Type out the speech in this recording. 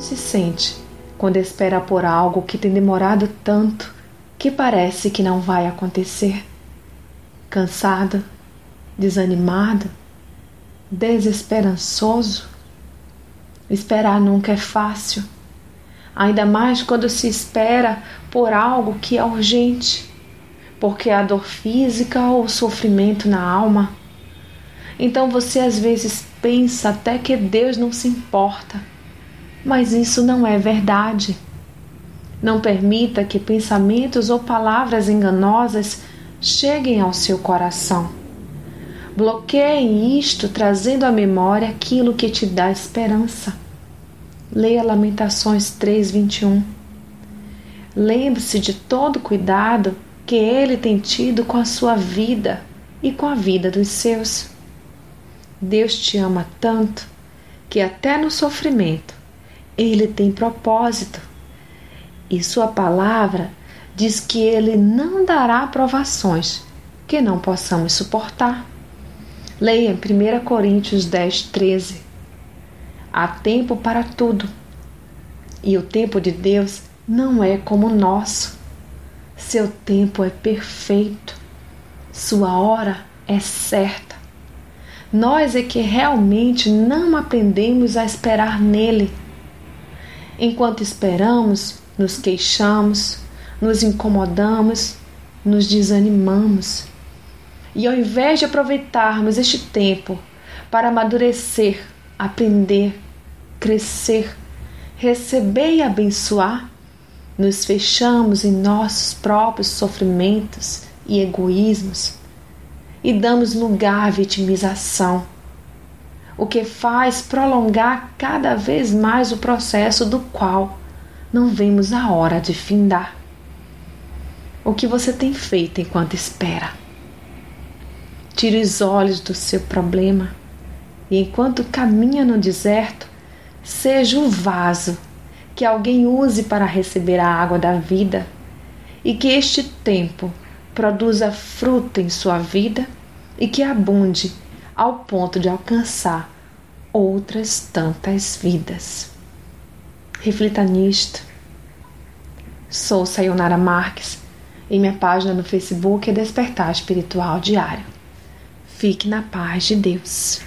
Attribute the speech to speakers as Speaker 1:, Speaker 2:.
Speaker 1: se sente quando espera por algo que tem demorado tanto que parece que não vai acontecer? Cansado, desanimado, desesperançoso? Esperar nunca é fácil, ainda mais quando se espera por algo que é urgente, porque a dor física ou sofrimento na alma. Então você às vezes pensa até que Deus não se importa, mas isso não é verdade. Não permita que pensamentos ou palavras enganosas cheguem ao seu coração. Bloqueie isto trazendo à memória aquilo que te dá esperança. Leia Lamentações 3:21. Lembre-se de todo cuidado que ele tem tido com a sua vida e com a vida dos seus. Deus te ama tanto que até no sofrimento ele tem propósito. E sua palavra diz que ele não dará provações que não possamos suportar. Leia 1 Coríntios 10, 13. Há tempo para tudo. E o tempo de Deus não é como o nosso. Seu tempo é perfeito. Sua hora é certa. Nós é que realmente não aprendemos a esperar nele. Enquanto esperamos, nos queixamos, nos incomodamos, nos desanimamos. E ao invés de aproveitarmos este tempo para amadurecer, aprender, crescer, receber e abençoar, nos fechamos em nossos próprios sofrimentos e egoísmos e damos lugar à vitimização, o que faz prolongar cada vez mais o processo do qual não vemos a hora de findar. O que você tem feito enquanto espera? Tire os olhos do seu problema e, enquanto caminha no deserto, seja o vaso que alguém use para receber a água da vida e que este tempo produza fruto em sua vida e que abunde ao ponto de alcançar outras tantas vidas. Reflita nisto. Sou Sayonara Marques e minha página no Facebook é Despertar Espiritual Diário. Fique na paz de Deus.